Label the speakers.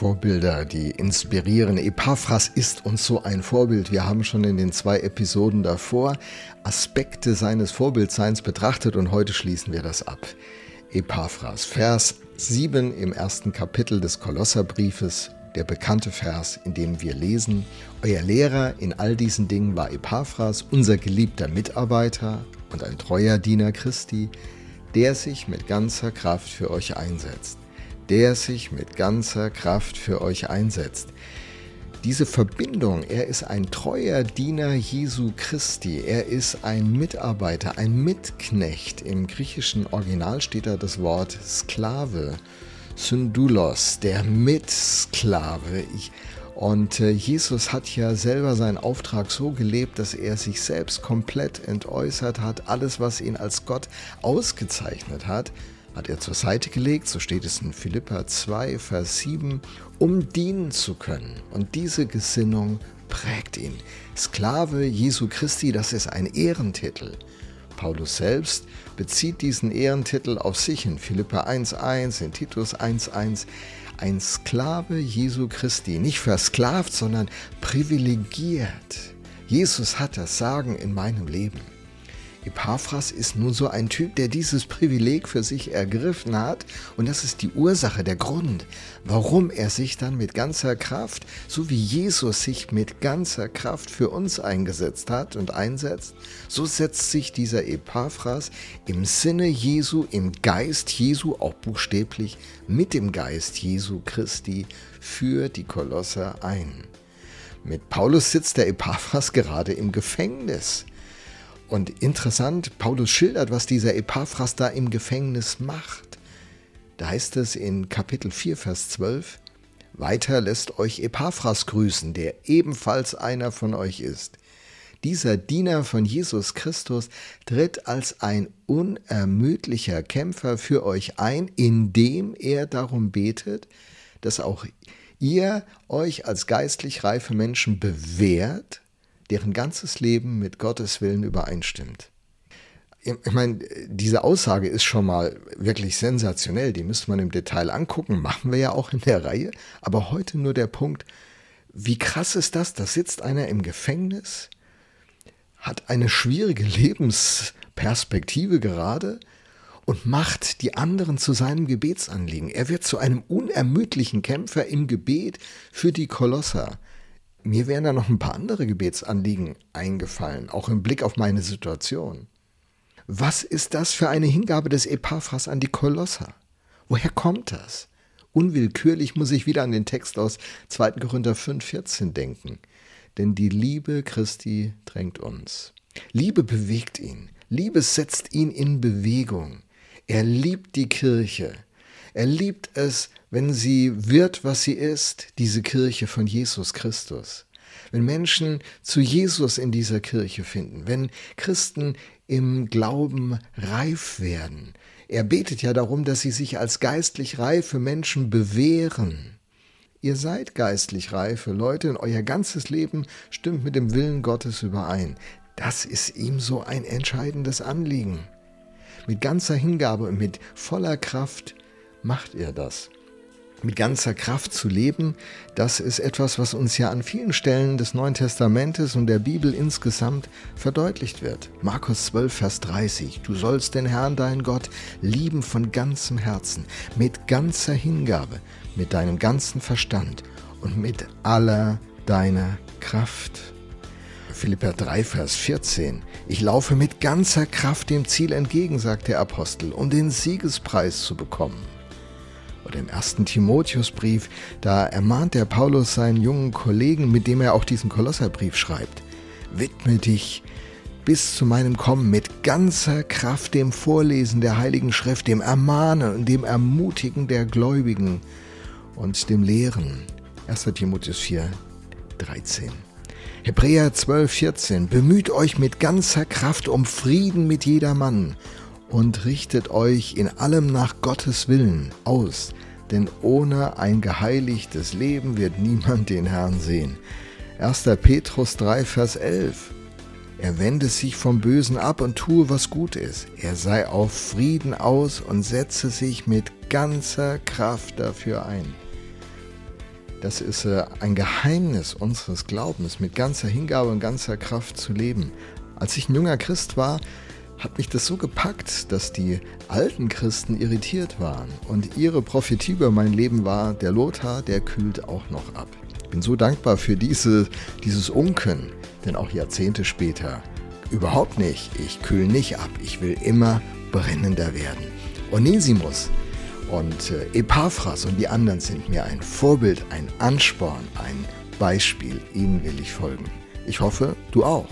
Speaker 1: Vorbilder, die inspirieren. Epaphras ist uns so ein Vorbild. Wir haben schon in den zwei Episoden davor Aspekte seines Vorbildseins betrachtet und heute schließen wir das ab. Epaphras, Vers 7 im ersten Kapitel des Kolosserbriefes, der bekannte Vers, in dem wir lesen, Euer Lehrer in all diesen Dingen war Epaphras, unser geliebter Mitarbeiter und ein treuer Diener Christi, der sich mit ganzer Kraft für euch einsetzt der sich mit ganzer Kraft für euch einsetzt. Diese Verbindung, er ist ein treuer Diener Jesu Christi, er ist ein Mitarbeiter, ein Mitknecht. Im griechischen Original steht da das Wort Sklave, Syndulos, der Mitsklave. Und äh, Jesus hat ja selber seinen Auftrag so gelebt, dass er sich selbst komplett entäußert hat, alles, was ihn als Gott ausgezeichnet hat, hat er zur Seite gelegt, so steht es in Philippa 2, Vers 7, um dienen zu können. Und diese Gesinnung prägt ihn. Sklave Jesu Christi, das ist ein Ehrentitel. Paulus selbst bezieht diesen Ehrentitel auf sich in Philippa 1.1, in Titus 1.1. Ein Sklave Jesu Christi, nicht versklavt, sondern privilegiert. Jesus hat das Sagen in meinem Leben. Epaphras ist nun so ein Typ, der dieses Privileg für sich ergriffen hat und das ist die Ursache, der Grund, warum er sich dann mit ganzer Kraft, so wie Jesus sich mit ganzer Kraft für uns eingesetzt hat und einsetzt, so setzt sich dieser Epaphras im Sinne Jesu, im Geist Jesu, auch buchstäblich mit dem Geist Jesu Christi für die Kolosser ein. Mit Paulus sitzt der Epaphras gerade im Gefängnis. Und interessant, Paulus schildert, was dieser Epaphras da im Gefängnis macht. Da heißt es in Kapitel 4, Vers 12, weiter lässt euch Epaphras grüßen, der ebenfalls einer von euch ist. Dieser Diener von Jesus Christus tritt als ein unermüdlicher Kämpfer für euch ein, indem er darum betet, dass auch ihr euch als geistlich reife Menschen bewährt deren ganzes Leben mit Gottes Willen übereinstimmt. Ich meine, diese Aussage ist schon mal wirklich sensationell. Die müsste man im Detail angucken. Machen wir ja auch in der Reihe. Aber heute nur der Punkt, wie krass ist das? Da sitzt einer im Gefängnis, hat eine schwierige Lebensperspektive gerade und macht die anderen zu seinem Gebetsanliegen. Er wird zu einem unermüdlichen Kämpfer im Gebet für die Kolosser. Mir wären da noch ein paar andere Gebetsanliegen eingefallen, auch im Blick auf meine Situation. Was ist das für eine Hingabe des Epaphras an die Kolosser? Woher kommt das? Unwillkürlich muss ich wieder an den Text aus 2. Korinther 5,14 denken. Denn die Liebe Christi drängt uns. Liebe bewegt ihn. Liebe setzt ihn in Bewegung. Er liebt die Kirche. Er liebt es, wenn sie wird, was sie ist, diese Kirche von Jesus Christus. Wenn Menschen zu Jesus in dieser Kirche finden, wenn Christen im Glauben reif werden. Er betet ja darum, dass sie sich als geistlich reife Menschen bewähren. Ihr seid geistlich reife Leute und euer ganzes Leben stimmt mit dem Willen Gottes überein. Das ist ihm so ein entscheidendes Anliegen. Mit ganzer Hingabe und mit voller Kraft macht er das mit ganzer Kraft zu leben, das ist etwas, was uns ja an vielen Stellen des Neuen Testamentes und der Bibel insgesamt verdeutlicht wird. Markus 12, Vers 30. Du sollst den Herrn, deinen Gott, lieben von ganzem Herzen, mit ganzer Hingabe, mit deinem ganzen Verstand und mit aller deiner Kraft. Philippa 3, Vers 14. Ich laufe mit ganzer Kraft dem Ziel entgegen, sagt der Apostel, um den Siegespreis zu bekommen oder im ersten Timotheusbrief, da ermahnt der Paulus seinen jungen Kollegen, mit dem er auch diesen Kolosserbrief schreibt, widme dich bis zu meinem Kommen mit ganzer Kraft dem Vorlesen der Heiligen Schrift, dem Ermahnen und dem Ermutigen der Gläubigen und dem Lehren. 1. Timotheus 4, 13. Hebräer 12, 14. Bemüht euch mit ganzer Kraft um Frieden mit jedermann und richtet euch in allem nach Gottes Willen aus, denn ohne ein geheiligtes Leben wird niemand den Herrn sehen. 1. Petrus 3, Vers 11. Er wende sich vom Bösen ab und tue, was gut ist. Er sei auf Frieden aus und setze sich mit ganzer Kraft dafür ein. Das ist äh, ein Geheimnis unseres Glaubens, mit ganzer Hingabe und ganzer Kraft zu leben. Als ich ein junger Christ war, hat mich das so gepackt, dass die alten Christen irritiert waren. Und ihre Prophetie über mein Leben war, der Lothar, der kühlt auch noch ab. Ich bin so dankbar für diese, dieses Unken, denn auch Jahrzehnte später überhaupt nicht. Ich kühl nicht ab. Ich will immer brennender werden. Onesimus und äh, Epaphras und die anderen sind mir ein Vorbild, ein Ansporn, ein Beispiel. Ihnen will ich folgen. Ich hoffe, du auch.